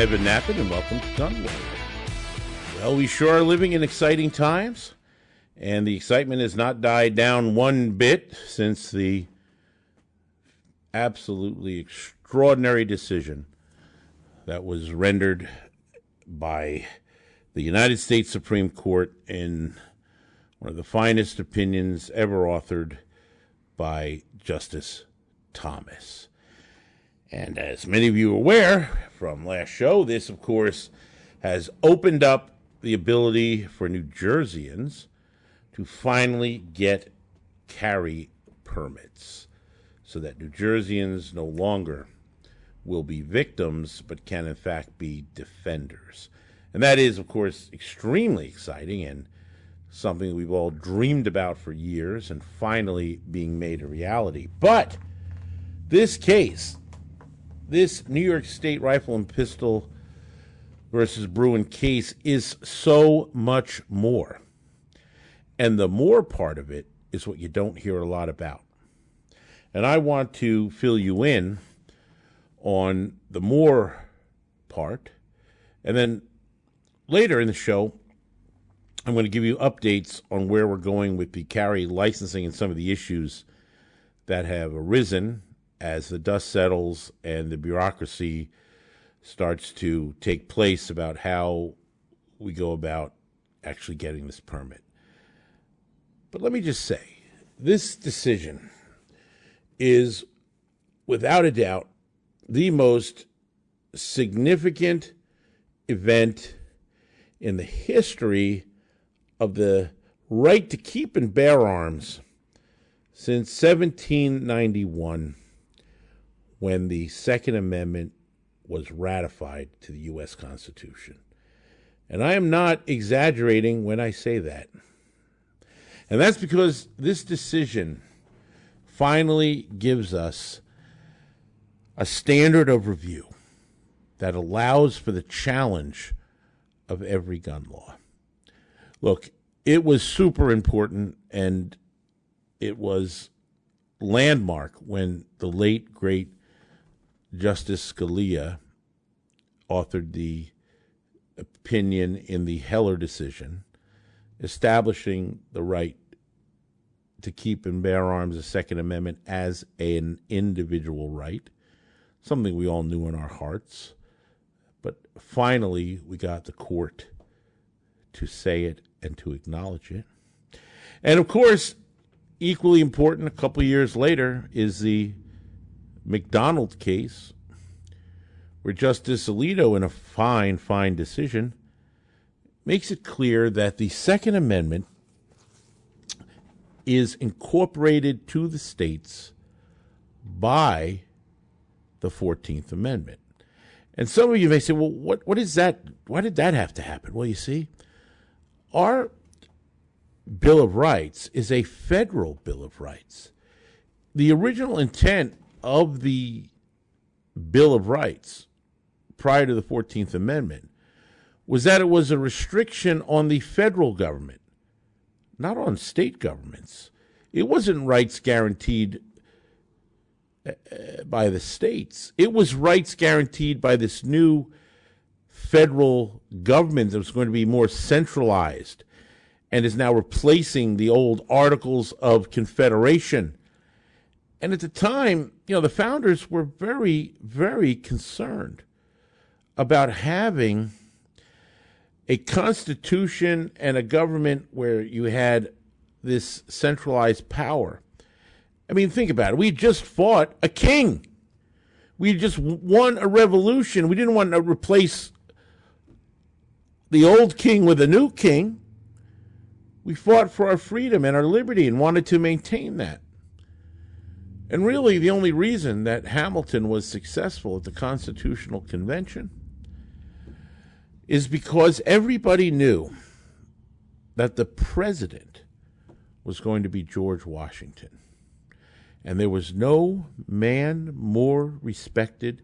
I'm Evan Nappen, and welcome to Gun. Well, we sure are living in exciting times, and the excitement has not died down one bit since the absolutely extraordinary decision that was rendered by the United States Supreme Court in one of the finest opinions ever authored by Justice Thomas. And as many of you are aware from last show, this, of course, has opened up the ability for New Jerseyans to finally get carry permits so that New Jerseyans no longer will be victims but can, in fact, be defenders. And that is, of course, extremely exciting and something we've all dreamed about for years and finally being made a reality. But this case this New York State Rifle and Pistol versus Bruen case is so much more. And the more part of it is what you don't hear a lot about. And I want to fill you in on the more part. And then later in the show, I'm going to give you updates on where we're going with the carry licensing and some of the issues that have arisen as the dust settles and the bureaucracy starts to take place about how we go about actually getting this permit. But let me just say this decision is without a doubt the most significant event in the history of the right to keep and bear arms since 1791 when the Second Amendment was ratified to the U.S. Constitution. And I am not exaggerating when I say that. And that's because this decision finally gives us a standard of review that allows for the challenge of every gun law. Look, it was super important and it was landmark when the late, great Justice Scalia authored the opinion in the Heller decision establishing the right to keep and bear arms, the Second Amendment, as an individual right, something we all knew in our hearts. But finally, we got the court to say it and to acknowledge it. And of course, equally important, a couple years later, is the McDonald case, where Justice Alito, in a fine, fine decision, makes it clear that the Second Amendment is incorporated to the states by the 14th Amendment. And some of you may say, well, what, what is that? Why did that have to happen? Well, you see, our Bill of Rights is a federal Bill of Rights. The original intent of the Bill of Rights prior to the 14th Amendment was that it was a restriction on the federal government, not on state governments. It wasn't rights guaranteed uh, by the states, it was rights guaranteed by this new federal government that was going to be more centralized and is now replacing the old Articles of Confederation and at the time, you know, the founders were very, very concerned about having a constitution and a government where you had this centralized power. I mean, think about it. We just fought a king. We just won a revolution. We didn't want to replace the old king with a new king. We fought for our freedom and our liberty and wanted to maintain that. And really, the only reason that Hamilton was successful at the Constitutional Convention is because everybody knew that the president was going to be George Washington. And there was no man more respected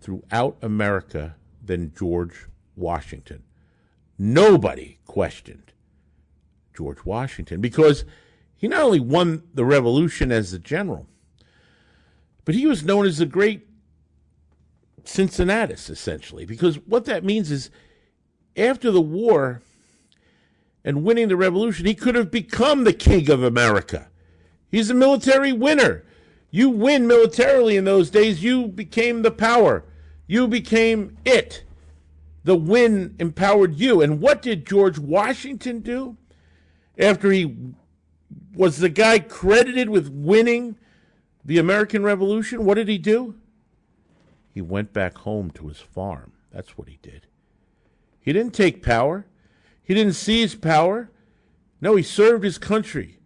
throughout America than George Washington. Nobody questioned George Washington because he not only won the revolution as a general, but he was known as the great Cincinnatus, essentially, because what that means is after the war and winning the revolution, he could have become the king of America. He's a military winner. You win militarily in those days, you became the power. You became it. The win empowered you. And what did George Washington do after he was the guy credited with winning the American Revolution? What did he do? He went back home to his farm. That's what he did. He didn't take power. He didn't seize power. No, he served his country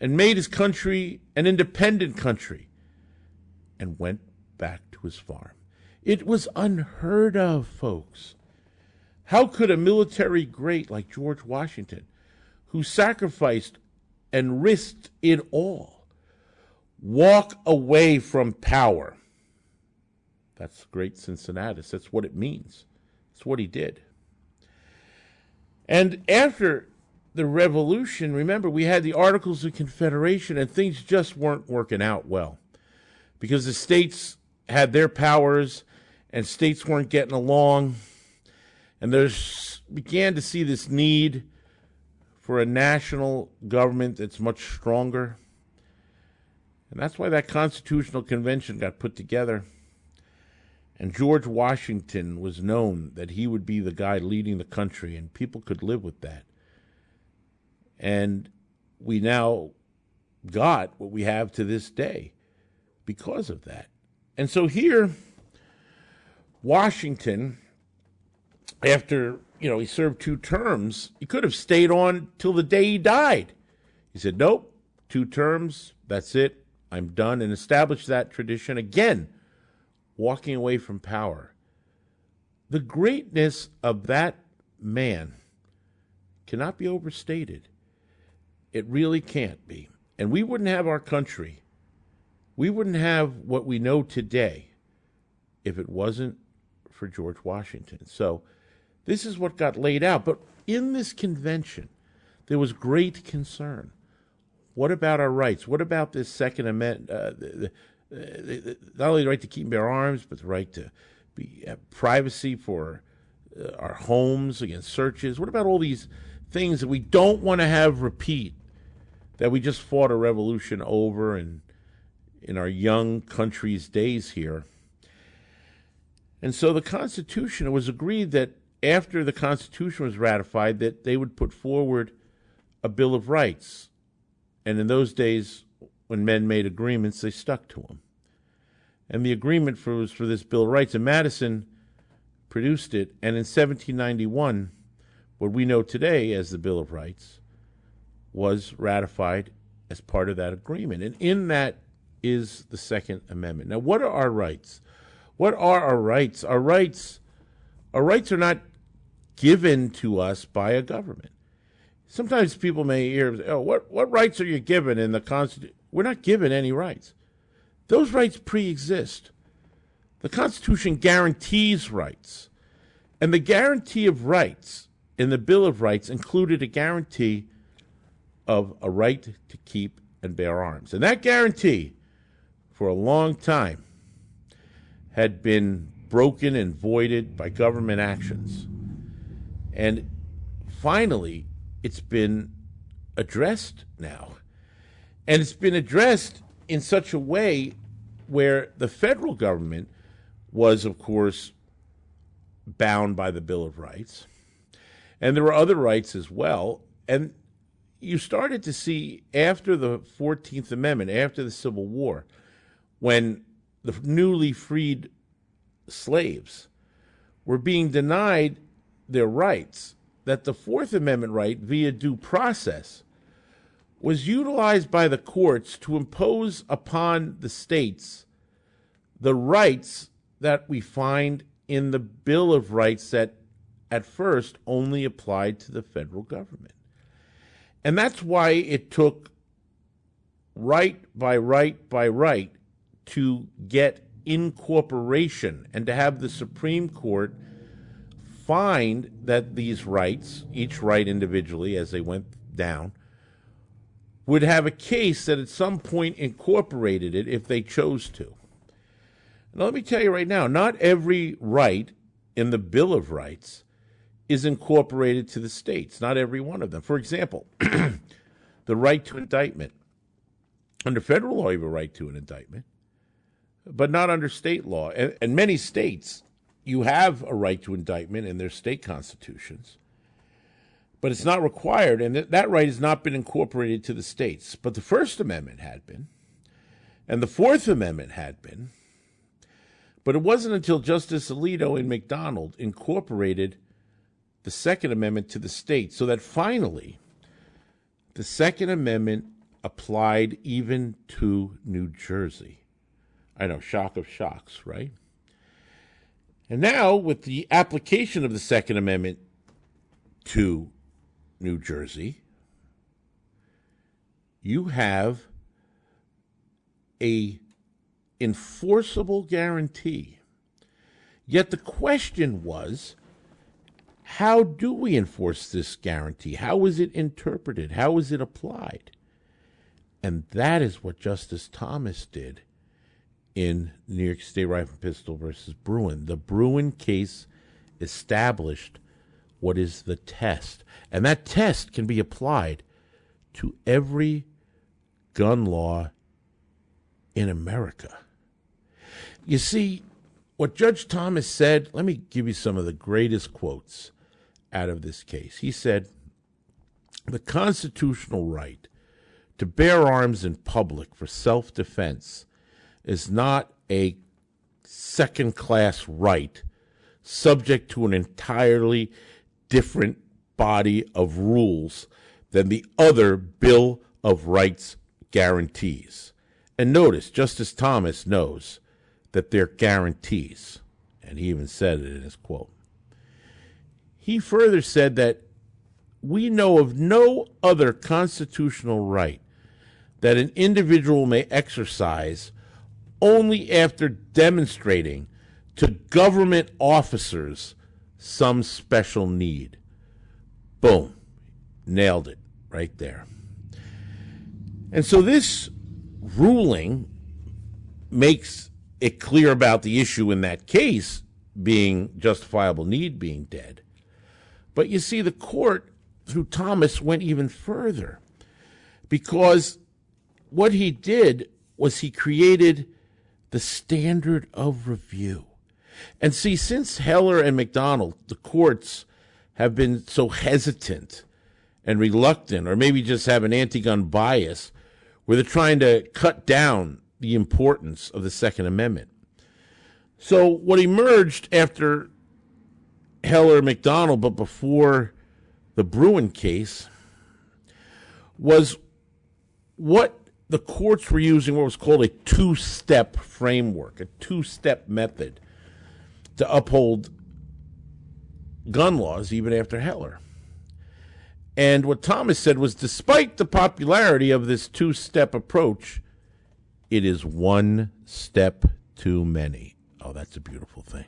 and made his country an independent country and went back to his farm. It was unheard of, folks. How could a military great like George Washington, who sacrificed and risked it all, walk away from power? That's great Cincinnatus. That's what it means. That's what he did. And after the revolution, remember, we had the Articles of Confederation, and things just weren't working out well because the states had their powers and states weren't getting along. And there's began to see this need for a national government that's much stronger. And that's why that Constitutional Convention got put together. And George Washington was known that he would be the guy leading the country, and people could live with that. And we now got what we have to this day because of that. And so here, Washington, after you know he served two terms, he could have stayed on till the day he died. He said, "Nope, two terms. That's it. I'm done," and established that tradition again, walking away from power. The greatness of that man cannot be overstated. It really can't be. And we wouldn't have our country, we wouldn't have what we know today if it wasn't for George Washington. So this is what got laid out. But in this convention, there was great concern. What about our rights? What about this Second Amendment? Uh, the, the, the, not only the right to keep and bear arms, but the right to be uh, privacy for uh, our homes against searches. What about all these things that we don't want to have repeat that we just fought a revolution over and in our young country's days here. And so the Constitution, it was agreed that after the Constitution was ratified, that they would put forward a Bill of Rights. And in those days, when men made agreements, they stuck to them. And the agreement for, was for this Bill of Rights. And Madison produced it. And in 1791, what we know today as the Bill of Rights, was ratified as part of that agreement. And in that is the Second Amendment. Now, what are our rights? What are our rights? Our rights, our rights are not given to us by a government. Sometimes people may hear, "Oh, what what rights are you given in the Constitution?" We're not given any rights. Those rights pre-exist. The Constitution guarantees rights, and the guarantee of rights in the Bill of Rights included a guarantee of a right to keep and bear arms. And that guarantee, for a long time, had been broken and voided by government actions. And finally, it's been addressed now. And it's been addressed in such a way where the federal government was, of course, bound by the Bill of Rights. And there were other rights as well. And you started to see after the 14th Amendment, after the Civil War, when the newly freed slaves were being denied their rights, that the Fourth Amendment right, via due process, was utilized by the courts to impose upon the states the rights that we find in the Bill of Rights that at first only applied to the federal government. And that's why it took right by right by right to get incorporation and to have the Supreme Court find that these rights, each right individually as they went down, would have a case that at some point incorporated it if they chose to. Now, let me tell you right now, not every right in the Bill of Rights is incorporated to the states, not every one of them. For example, the right to indictment. Under federal law, you have a right to an indictment, but not under state law. And, and many states, you have a right to indictment in their state constitutions, but it's not required, and th- that right has not been incorporated to the states. But the First Amendment had been, and the Fourth Amendment had been. But it wasn't until Justice Alito in McDonald incorporated the Second Amendment to the states so that finally the Second Amendment applied even to New Jersey. I know, shock of shocks, right? And now, with the application of the Second Amendment to New Jersey, you have a enforceable guarantee. Yet the question was how do we enforce this guarantee? How is it interpreted? How is it applied? And that is what Justice Thomas did in New York State Rifle and Pistol versus Bruen. The Bruen case established what is the test. And that test can be applied to every gun law in America. You see, what Judge Thomas said, let me give you some of the greatest quotes out of this case. He said, The constitutional right to bear arms in public for self defense is not a second class right subject to an entirely different body of rules than the other Bill of Rights guarantees. And notice, Justice Thomas knows that they're guarantees. And he even said it in his quote. He further said that we know of no other constitutional right that an individual may exercise only after demonstrating to government officers some special need. Boom. Nailed it right there. And so this ruling makes it clear about the issue in that case being justifiable need being dead. But you see, the court, through Thomas, went even further because what he did was he created the standard of review. And see, since Heller and McDonald, the courts have been so hesitant and reluctant, or maybe just have an anti gun bias, where they're trying to cut down the importance of the Second Amendment. So, what emerged after Heller and McDonald, but before the Bruen case, was what the courts were using what was called a two step framework, a two step method to uphold gun laws even after Heller. And what Thomas said was despite the popularity of this two step approach, it is one step too many. Oh, that's a beautiful thing.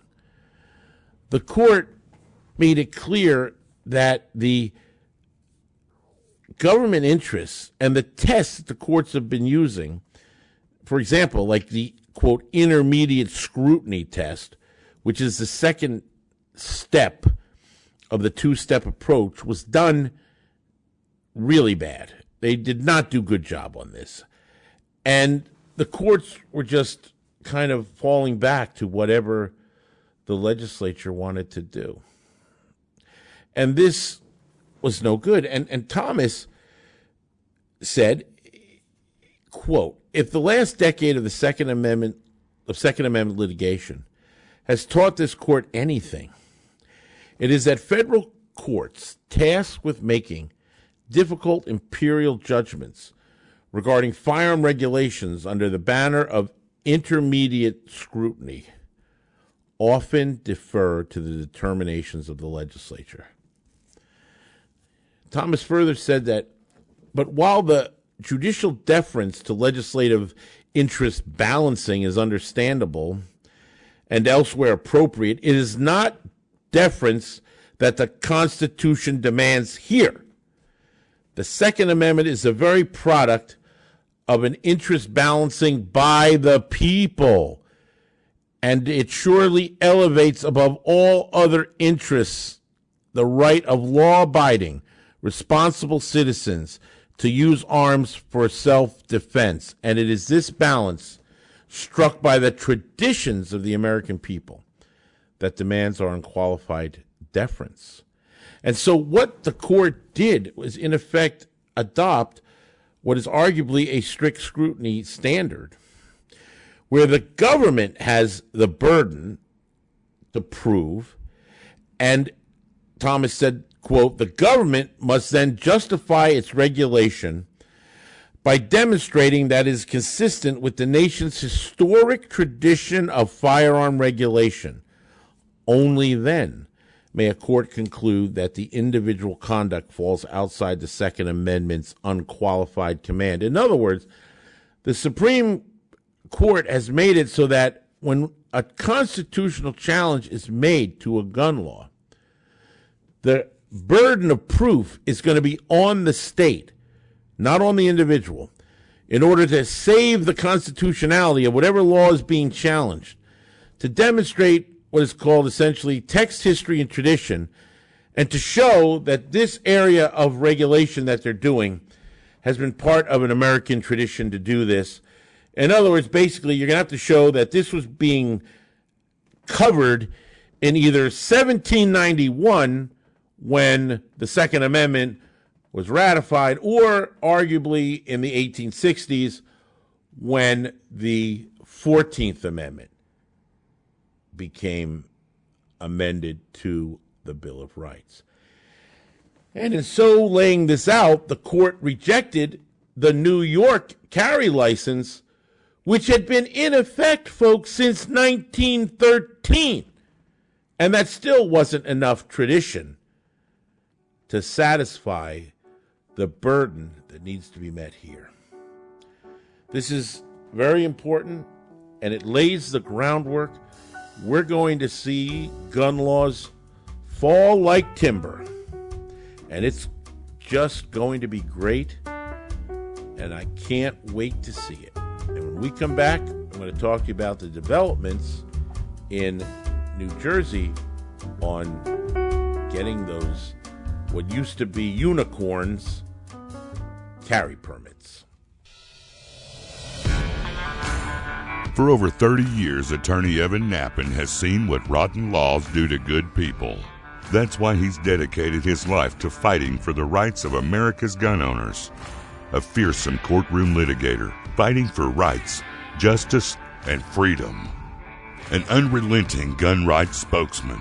The court made it clear that the government interests and the tests that the courts have been using, for example, like the quote intermediate scrutiny test, which is the second step of the two step approach, was done really bad. They did not do good job on this. And the courts were just kind of falling back to whatever the legislature wanted to do. And this was no good. And and Thomas said, quote, if the last decade of the Second Amendment of Second Amendment litigation has taught this court anything, it is that federal courts tasked with making difficult empirical judgments regarding firearm regulations under the banner of intermediate scrutiny often defer to the determinations of the legislature. Thomas further said that, but while the judicial deference to legislative interest balancing is understandable and elsewhere appropriate, it is not deference that the Constitution demands here. The Second Amendment is the very product of an interest balancing by the people. and it surely elevates above all other interests the right of law abiding, responsible citizens to use arms for self defense. And it is this balance, struck by the traditions of the American people, that demands our unqualified deference. And so, what the court did was, in effect, adopt what is arguably a strict scrutiny standard, where the government has the burden to prove, and Thomas said, quote, the government must then justify its regulation by demonstrating that it is consistent with the nation's historic tradition of firearm regulation. Only then may a court conclude that the individual conduct falls outside the Second Amendment's unqualified command. In other words, the Supreme Court has made it so that when a constitutional challenge is made to a gun law, the burden of proof is going to be on the state, not on the individual, in order to save the constitutionality of whatever law is being challenged, to demonstrate what is called essentially text history and tradition, and to show that this area of regulation that they're doing has been part of an American tradition to do this. In other words, basically, you're going to have to show that this was being covered in either 1791 when the Second Amendment was ratified, or arguably in the 1860s when the 14th Amendment became amended to the Bill of Rights. And in so laying this out, the court rejected the New York carry license, which had been in effect, folks, since 1913. And that still wasn't enough tradition to satisfy the burden that needs to be met here. This is very important, and it lays the groundwork we're going to see gun laws fall like timber. And it's just going to be great. And I can't wait to see it. And when we come back, I'm going to talk to you about the developments in New Jersey on getting those, what used to be unicorns, carry permits. For over 30 years, attorney Evan Nappen has seen what rotten laws do to good people. That's why he's dedicated his life to fighting for the rights of America's gun owners. A fearsome courtroom litigator, fighting for rights, justice, and freedom. An unrelenting gun rights spokesman,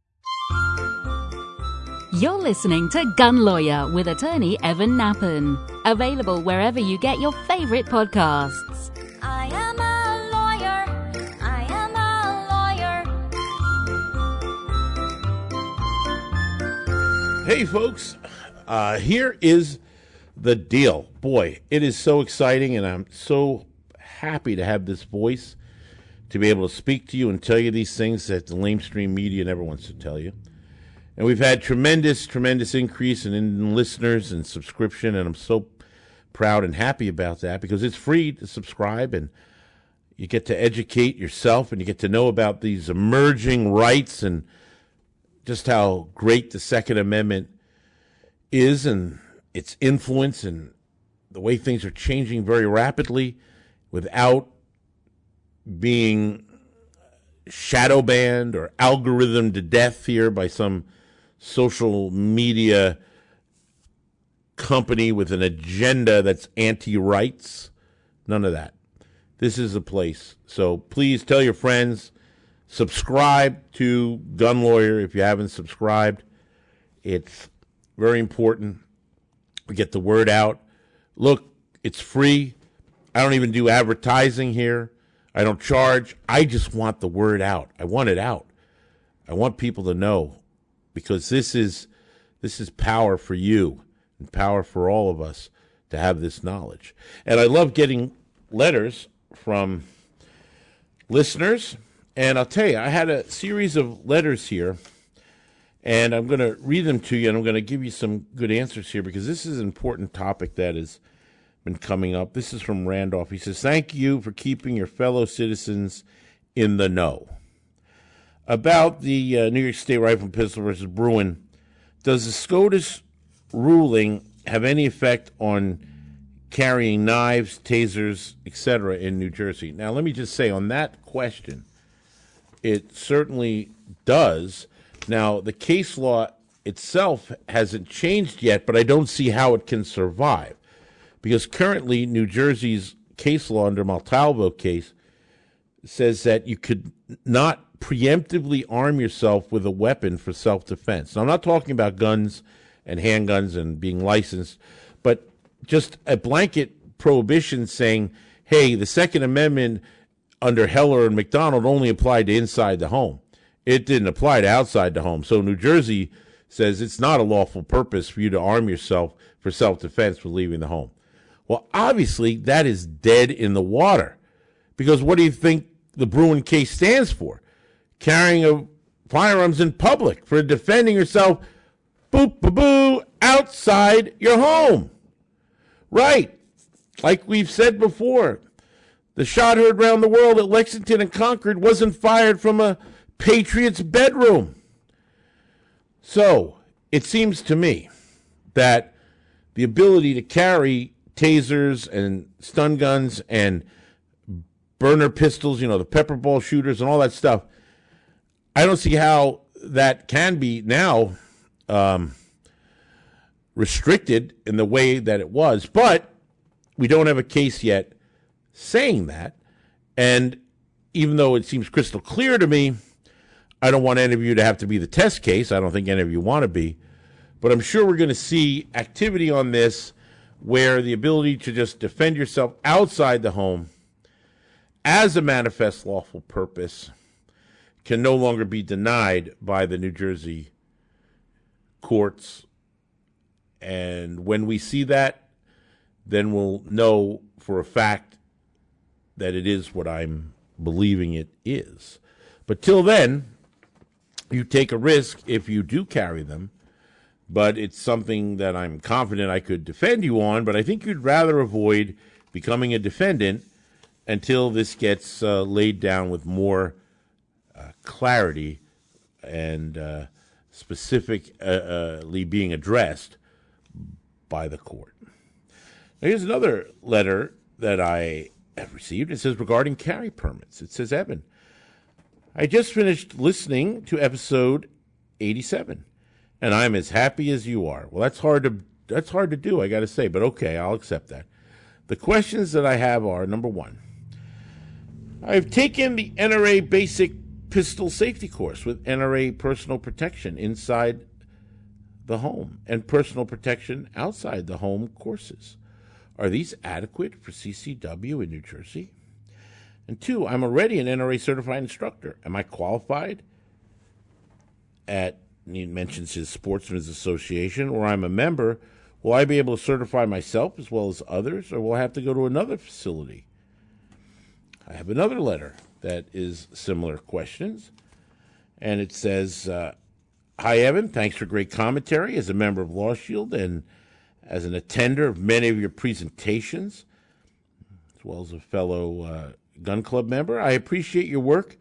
You're listening to Gun Lawyer with attorney Evan Nappen. Available wherever you get your favorite podcasts. I am a lawyer. I am a lawyer. Hey, folks, uh, here is the deal. Boy, it is so exciting, and I'm so happy to have this voice to be able to speak to you and tell you these things that the lamestream media never wants to tell you. And we've had tremendous, tremendous increase in, in listeners and subscription, and I'm so proud and happy about that because it's free to subscribe and you get to educate yourself and you get to know about these emerging rights and just how great the Second Amendment is and its influence and the way things are changing very rapidly without being shadow banned or algorithm to death here by some social media company with an agenda that's anti rights. None of that. This is a place. So please tell your friends, subscribe to Gun Lawyer if you haven't subscribed. It's very important. We get the word out. Look, it's free. I don't even do advertising here. I don't charge. I just want the word out. I want it out. I want people to know because this is this is power for you and power for all of us to have this knowledge. And I love getting letters from listeners. And I'll tell you, I had a series of letters here, and I'm going to read them to you, and I'm going to give you some good answers here because this is an important topic that has been coming up. This is from Randolph. He says, Thank you for keeping your fellow citizens in the know. About the uh, New York State Rifle and Pistol versus Bruen. does the SCOTUS ruling have any effect on carrying knives, tasers, etc. in New Jersey? Now, let me just say on that question, it certainly does. Now, the case law itself hasn't changed yet, but I don't see how it can survive. Because currently, New Jersey's case law under Montalvo case says that you could not preemptively arm yourself with a weapon for self defense. Now, I'm not talking about guns and handguns and being licensed, but just a blanket prohibition saying, hey, the Second Amendment under Heller and McDonald only applied to inside the home. It didn't apply to outside the home. So New Jersey says it's not a lawful purpose for you to arm yourself for self defense for leaving the home. Well, obviously, that is dead in the water. Because what do you think the Bruen case stands for? Carrying of firearms in public for defending yourself, boop, boo, boo, outside your home. Right. Like we've said before, the shot heard around the world at Lexington and Concord wasn't fired from a Patriot's bedroom. So it seems to me that the ability to carry tasers and stun guns and Byrna pistols, you know, the pepper ball shooters and all that stuff, I don't see how that can be now um, restricted in the way that it was. But we don't have a case yet saying that. And even though it seems crystal clear to me, I don't want any of you to have to be the test case. I don't think any of you want to be. But I'm sure we're going to see activity on this where the ability to just defend yourself outside the home as a manifest lawful purpose can no longer be denied by the New Jersey courts. And when we see that, then we'll know for a fact that it is what I'm believing it is. But till then, you take a risk if you do carry them but it's something that I'm confident I could defend you on. But I think you'd rather avoid becoming a defendant until this gets uh, laid down with more clarity and uh, specifically being addressed by the court. Now, here's another letter that I have received. It says regarding carry permits. It says, Evan, I just finished listening to episode 87 and I'm as happy as you are. Well, that's hard to that's hard to do, I got to say, but okay, I'll accept that. The questions that I have are number 1. I've taken the NRA basic pistol safety course with NRA personal protection inside the home and personal protection outside the home courses. Are these adequate for CCW in New Jersey? And two, I'm already an NRA certified instructor. Am I qualified at he mentions his Sportsmen's Association, or I'm a member, will I be able to certify myself as well as others, or will I have to go to another facility? I have another letter that is similar questions, and it says, uh, Hi, Evan. Thanks for great commentary as a member of Law Shield and as an attender of many of your presentations, as well as a fellow uh, gun club member. I appreciate your work.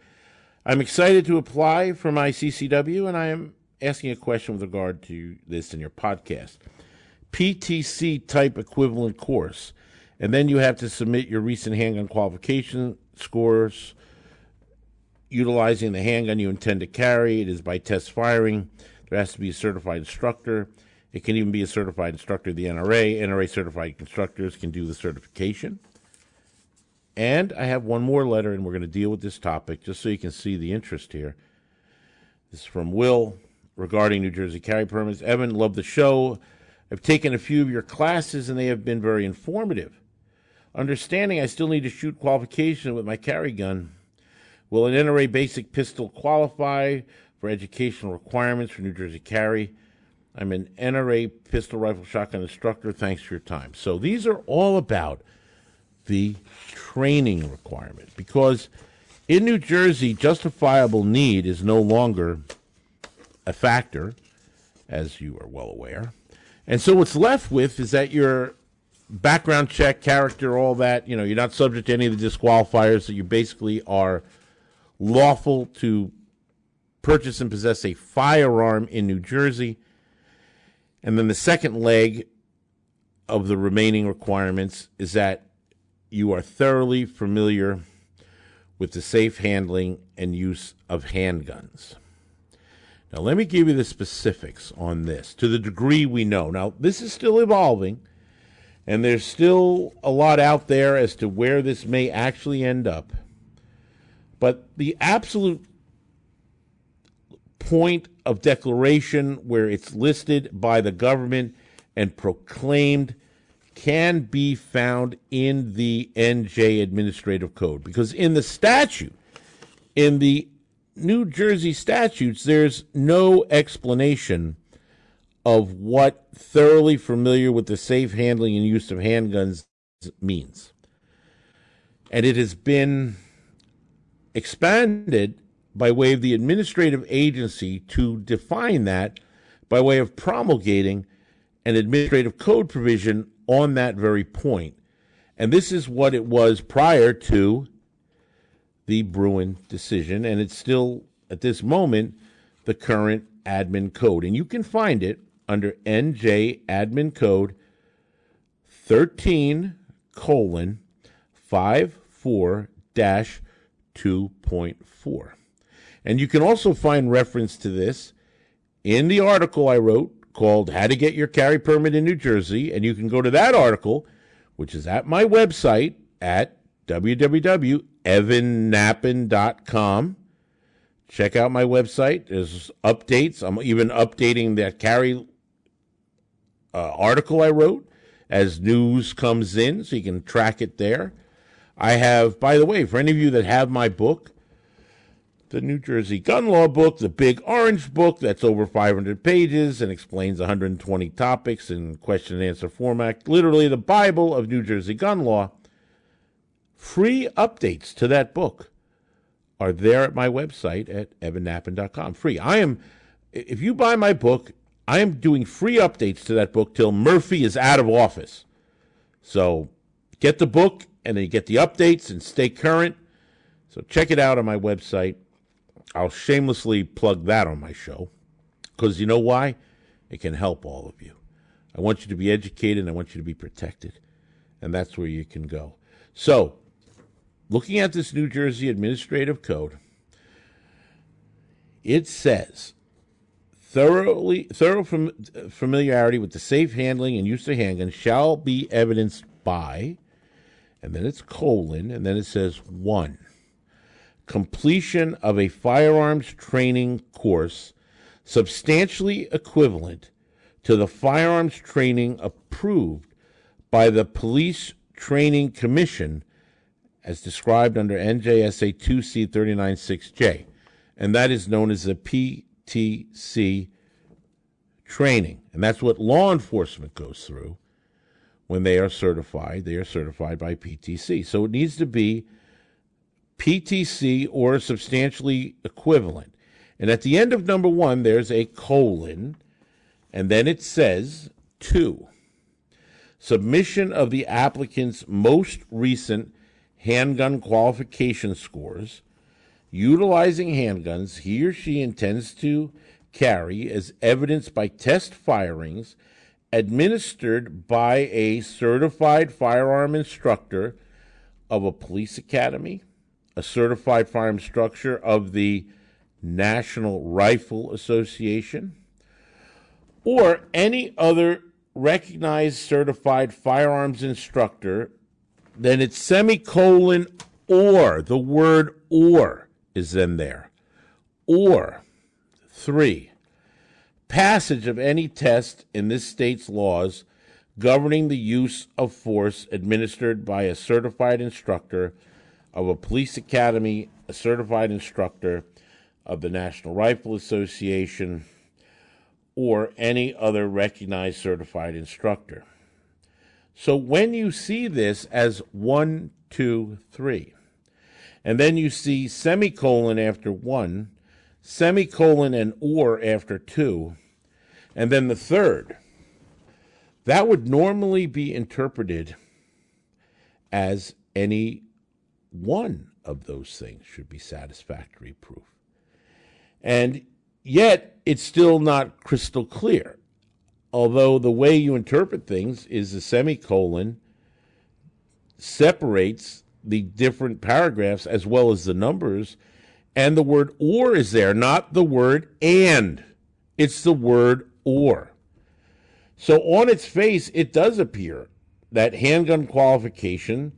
I'm excited to apply for my CCW, and I am asking a question with regard to this in your podcast. PTC type equivalent course, and then you have to submit your recent handgun qualification scores utilizing the handgun you intend to carry. It is by test firing. There has to be a certified instructor, It can even be a certified instructor of the NRA. NRA certified instructors can do the certification. And I have one more letter, and we're going to deal with this topic just so you can see the interest here. This is from Will regarding New Jersey carry permits. Evan, love the show. I've taken a few of your classes, and they have been very informative. Understanding I still need to shoot qualification with my carry gun. Will an NRA basic pistol qualify for educational requirements for New Jersey carry? I'm an NRA pistol rifle shotgun instructor. Thanks for your time. So these are all about the training requirement because in New Jersey, justifiable need is no longer a factor, as you are well aware. And so what's left with is that your background check, character, all that, you know, you're not subject to any of the disqualifiers, that you basically are lawful to purchase and possess a firearm in New Jersey. And then the second leg of the remaining requirements is that you are thoroughly familiar with the safe handling and use of handguns. Now, let me give you the specifics on this to the degree we know. Now, this is still evolving, and there's still a lot out there as to where this may actually end up. But the absolute point of declaration where it's listed by the government and proclaimed can be found in the NJ Administrative Code. Because in the statute, in the New Jersey statutes, there's no explanation of what thoroughly familiar with the safe handling and use of handguns means. And it has been expanded by way of the administrative agency to define that by way of promulgating an administrative code provision on that very point. And this is what it was prior to the Bruen decision, and it's still, at this moment, the current admin code. And you can find it under NJ Admin Code 13 colon 54 dash 2.4. And you can also find reference to this in the article I wrote called How to Get Your Carry Permit in New Jersey. And you can go to that article, which is at my website at www.evannappen.com. Check out my website. There's updates. I'm even updating that carry uh, article I wrote as news comes in, so you can track it there. I have, by the way, for any of you that have my book, the New Jersey Gun Law book, the big orange book that's over 500 pages and explains 120 topics in question and answer format, literally the Bible of New Jersey gun law. Free updates to that book are there at my website at evannappen.com. Free. I am, if you buy my book, I am doing free updates to that book till Murphy is out of office. So get the book and then you get the updates and stay current. So check it out on my website. I'll shamelessly plug that on my show because you know why? It can help all of you. I want you to be educated and I want you to be protected. And that's where you can go. So, looking at this New Jersey Administrative Code, it says thoroughly thorough fam- familiarity with the safe handling and use of handguns shall be evidenced by, and then it's colon, and then it says one completion of a firearms training course substantially equivalent to the firearms training approved by the Police Training Commission as described under NJSA 2C396J, and that is known as the PTC training. And that's what law enforcement goes through when they are certified. They are certified by PTC. So it needs to be PTC or substantially equivalent. And at the end of number one, there's a colon, and then it says two. Submission of the applicant's most recent handgun qualification scores, utilizing handguns he or she intends to carry as evidenced by test firings administered by a certified firearm instructor of a police academy, a certified firearm instructor of the National Rifle Association, or any other recognized certified firearms instructor, then it's semicolon or. The word or is in there. Or. Three. Passage of any test in this state's laws governing the use of force administered by a certified instructor of a police academy, a certified instructor of the National Rifle Association, or any other recognized certified instructor. So when you see this as one, two, three, and then you see semicolon after one, semicolon and or after two, and then the third, that would normally be interpreted as any one of those things should be satisfactory proof. And yet, it's still not crystal clear. Although the way you interpret things is the semicolon separates the different paragraphs as well as the numbers, and the word or is there, not the word and. It's the word or. So on its face, it does appear that handgun qualification,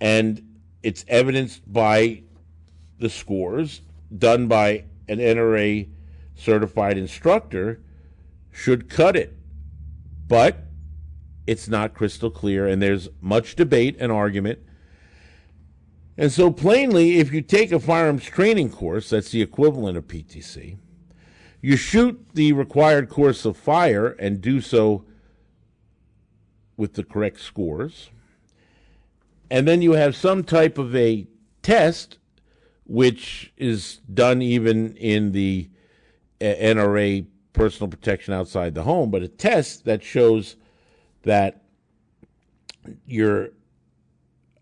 and it's evidenced by the scores done by an NRA certified instructor, should cut it. But it's not crystal clear, and there's much debate and argument. And so, plainly, if you take a firearms training course, that's the equivalent of PTC, you shoot the required course of fire and do so with the correct scores. And then you have some type of a test, which is done even in the uh, NRA personal protection outside the home, but a test that shows that you're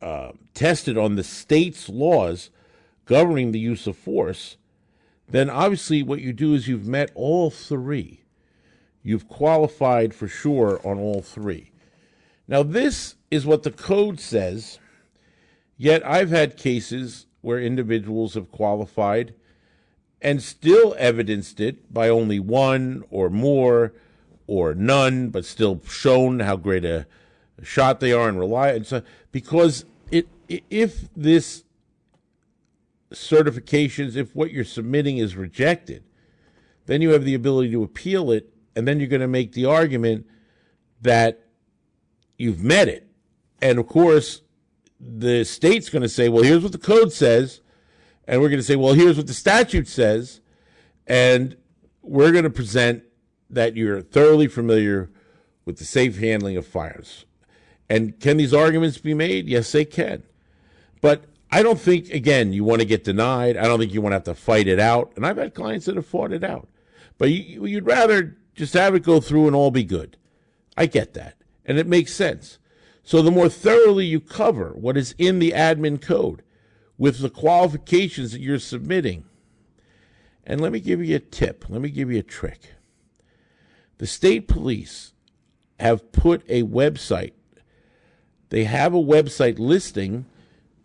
uh, tested on the state's laws governing the use of force then obviously what you do is you've met all three. You've qualified for sure on all three. Now, this is what the code says, yet I've had cases where individuals have qualified and still evidenced it by only one or more or none, but still shown how great a shot they are and rely because if this certifications, if what you're submitting is rejected, then you have the ability to appeal it, and then you're going to make the argument that you've met it. And of course, the state's going to say, well, here's what the code says. And we're going to say, well, here's what the statute says. And we're going to present that you're thoroughly familiar with the safe handling of fires. And can these arguments be made? Yes, they can. But I don't think, again, you want to get denied. I don't think you want to have to fight it out. And I've had clients that have fought it out. But you, you'd rather just have it go through and all be good. I get that. And it makes sense. So the more thoroughly you cover what is in the admin code with the qualifications that you're submitting. And let me give you a tip. Let me give you a trick. The state police have put a website. They have a website listing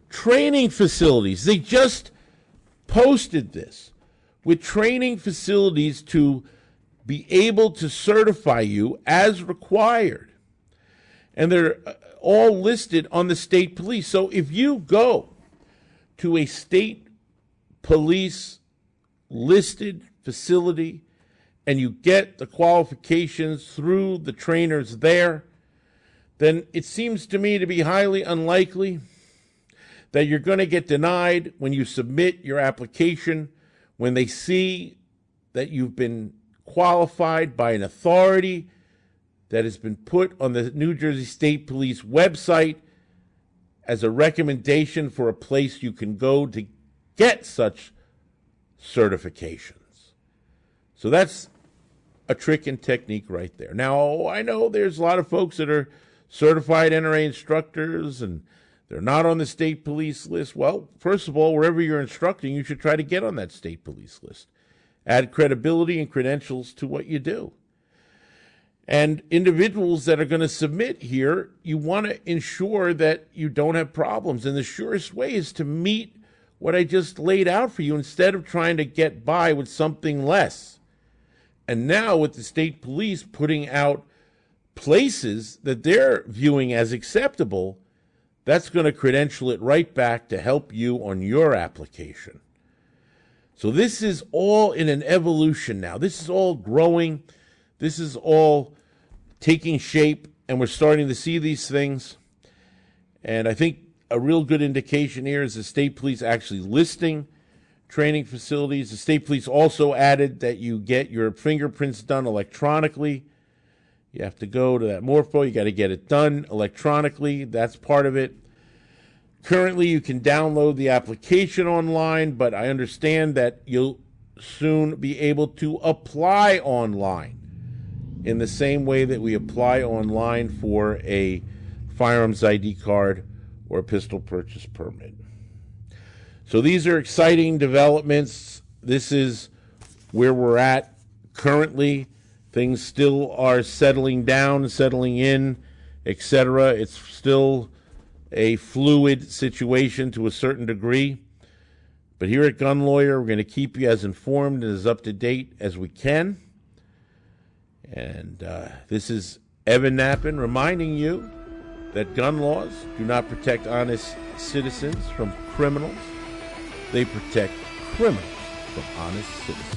training facilities. They just posted this with training facilities to be able to certify you as required. And they're uh, all listed on the state police. So if you go to a state police listed facility and you get the qualifications through the trainers there, then it seems to me to be highly unlikely that you're going to get denied when you submit your application, when they see that you've been qualified by an authority that has been put on the New Jersey State Police website as a recommendation for a place you can go to get such certifications. So that's a trick and technique right there. Now, I know there's a lot of folks that are certified NRA instructors and they're not on the state police list. Well, first of all, wherever you're instructing, you should try to get on that state police list. Add credibility and credentials to what you do. And individuals that are going to submit here, you want to ensure that you don't have problems. And the surest way is to meet what I just laid out for you instead of trying to get by with something less. And now with the state police putting out places that they're viewing as acceptable, that's going to credential it right back to help you on your application. So this is all in an evolution now. This is all growing. This is all taking shape, and we're starting to see these things. And I think a real good indication here is the state police actually listing training facilities. The state police also added that you get your fingerprints done electronically. You have to go to that Morpho, you got to get it done electronically. That's part of it. Currently, you can download the application online, but I understand that you'll soon be able to apply online in the same way that we apply online for a firearms ID card or a pistol purchase permit. So these are exciting developments. This is where we're at currently. Things still are settling down, settling in, etc. It's still a fluid situation to a certain degree. But here at Gun Lawyer, we're going to keep you as informed and as up to date as we can. And uh, this is Evan Nappen reminding you that gun laws do not protect honest citizens from criminals, they protect criminals from honest citizens.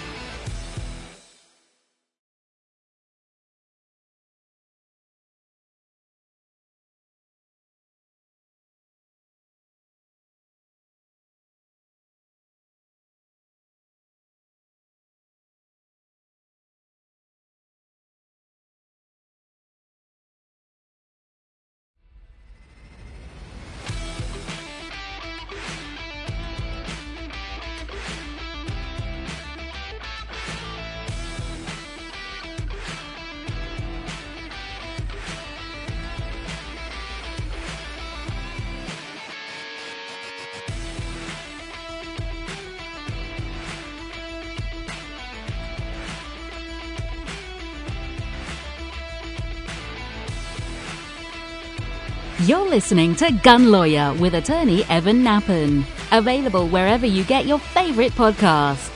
Listening to Gun Lawyer with attorney Evan Nappen. Available wherever you get your favorite podcasts.